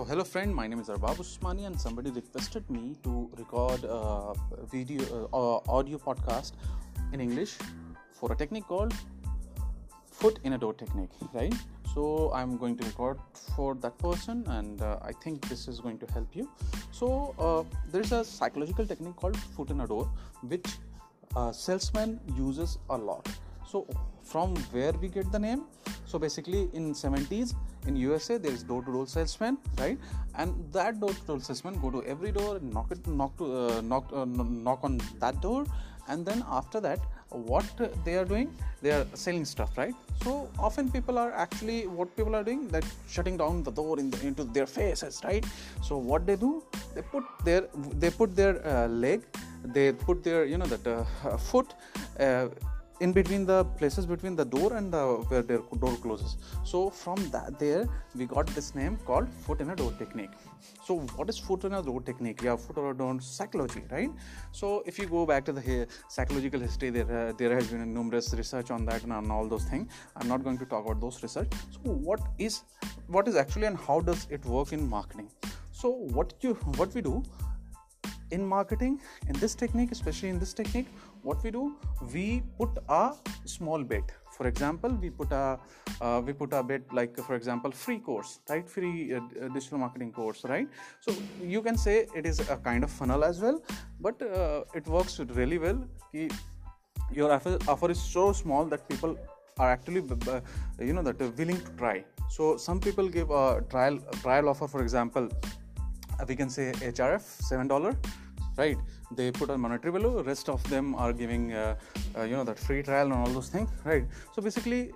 So, hello friend, my name is Arbab Usmani, and somebody requested me to record a video uh, audio podcast in English for a technique called foot in a door technique, right? So, I'm going to record for that person, and uh, I think this is going to help you. So, uh, there's a psychological technique called foot in a door, which uh, salesman uses a lot. So, from where we get the name? So, basically, in 70s in usa there is door to door salesman right? And that door to door salesman go to every door knock it knock to uh, knock uh, knock on that door. And then after that what they are doing? They are selling stuff right? So often people are actually what people are doing that shutting down the door in the, into their faces right? So what they do? They put their they put their uh, leg they put their you know that uh, foot uh, in between the places between the door and the where the door closes. So from that there we got this name called foot in a door technique. So what is foot in a door technique? Yeah foot in a door psychology right? So if you go back to the psychological history there uh, there has been numerous research on that and on all those things i'm not going to talk about those research. So what is what is actually and how does it work in marketing? So what you what we do in marketing in this technique especially in this technique what we do we put a small bet. For example we put a uh, we put a bet like for example free course right? Free uh, digital marketing course right? So you can say it is a kind of funnel as well but uh, it works really well. Your offer, is so small that people are actually you know that willing to try. So some people give a trial a trial offer for example we can say hrf seven dollar right? They put a monetary value. Rest of them are giving uh, uh, you know that free trial and all those things right? So basically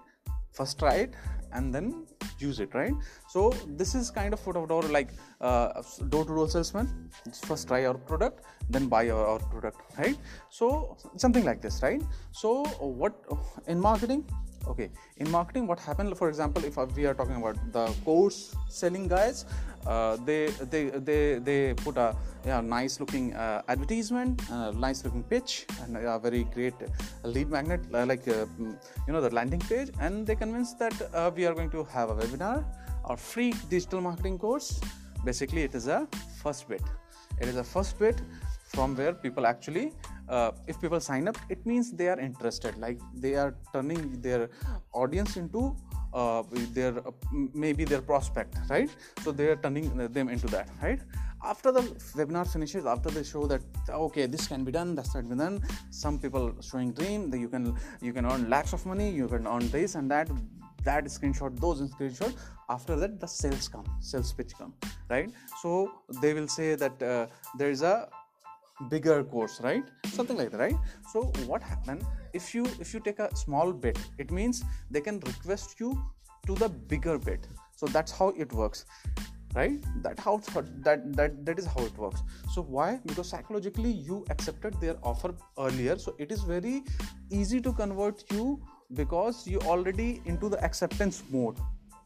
first try it and then use it right? So this is kind of foot of door like uh, door to door salesman? First try our product then buy our, our product right? So something like this right? So what in marketing okay in marketing what happened for example if we are talking about the course selling guys uh, they they they they put a yeah, nice looking uh, advertisement uh, nice looking pitch and a very great lead magnet uh, like uh, you know the landing page and they convince that uh, we are going to have a webinar or free digital marketing course. Basically it is a first bit. It is a first bit from where people actually uh, if people sign up it means they are interested. Like they are turning their audience into uh, their uh, maybe their prospect right? So they are turning them into that right? After the webinar finishes after they show that okay this can be done that's not be done some people showing dream that you can you can earn lakhs of money you can earn this and that that screenshot those screenshot after that the sales come sales pitch come right? So they will say that uh, there is a bigger course right? Something like that right? So what happened if you if you take a small bit it means they can request you to the bigger bit so that's how it works right? That how that that that is how it works. So why? Because psychologically you accepted their offer earlier. So it is very easy to convert you because you already into the acceptance mode.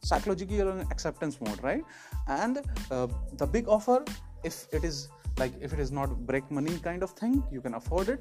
Psychologically you're in acceptance mode right? And uh, the big offer if it is like if it is not break money kind of thing you can afford it.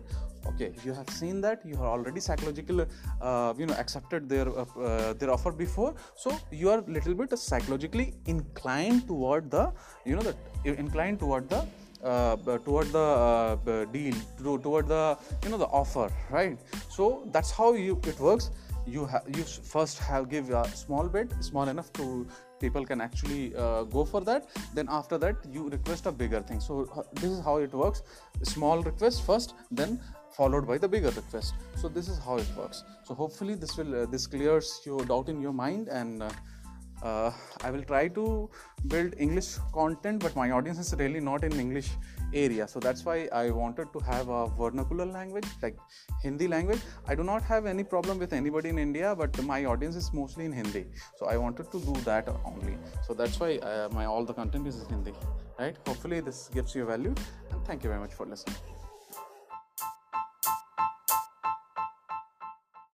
Okay you have seen that you are already psychologically uh, you know accepted their uh, uh, their offer before. So you are little bit psychologically inclined toward the you know that inclined toward the uh, toward the uh, deal toward the you know the offer right? So that's how you it works you have you first have give a small bit small enough to people can actually uh, go for that. Then after that you request a bigger thing. So this is how it works. Small request first then followed by the bigger request. So this is how it works. So hopefully this will uh, this clears your doubt in your mind and uh, uh, I will try to build English content, but my audience is really not in English area, so that's why I wanted to have a vernacular language like Hindi language. I do not have any problem with anybody in India, but my audience is mostly in Hindi, so I wanted to do that only. So that's why uh, my all the content is in Hindi, right? Hopefully this gives you value, and thank you very much for listening.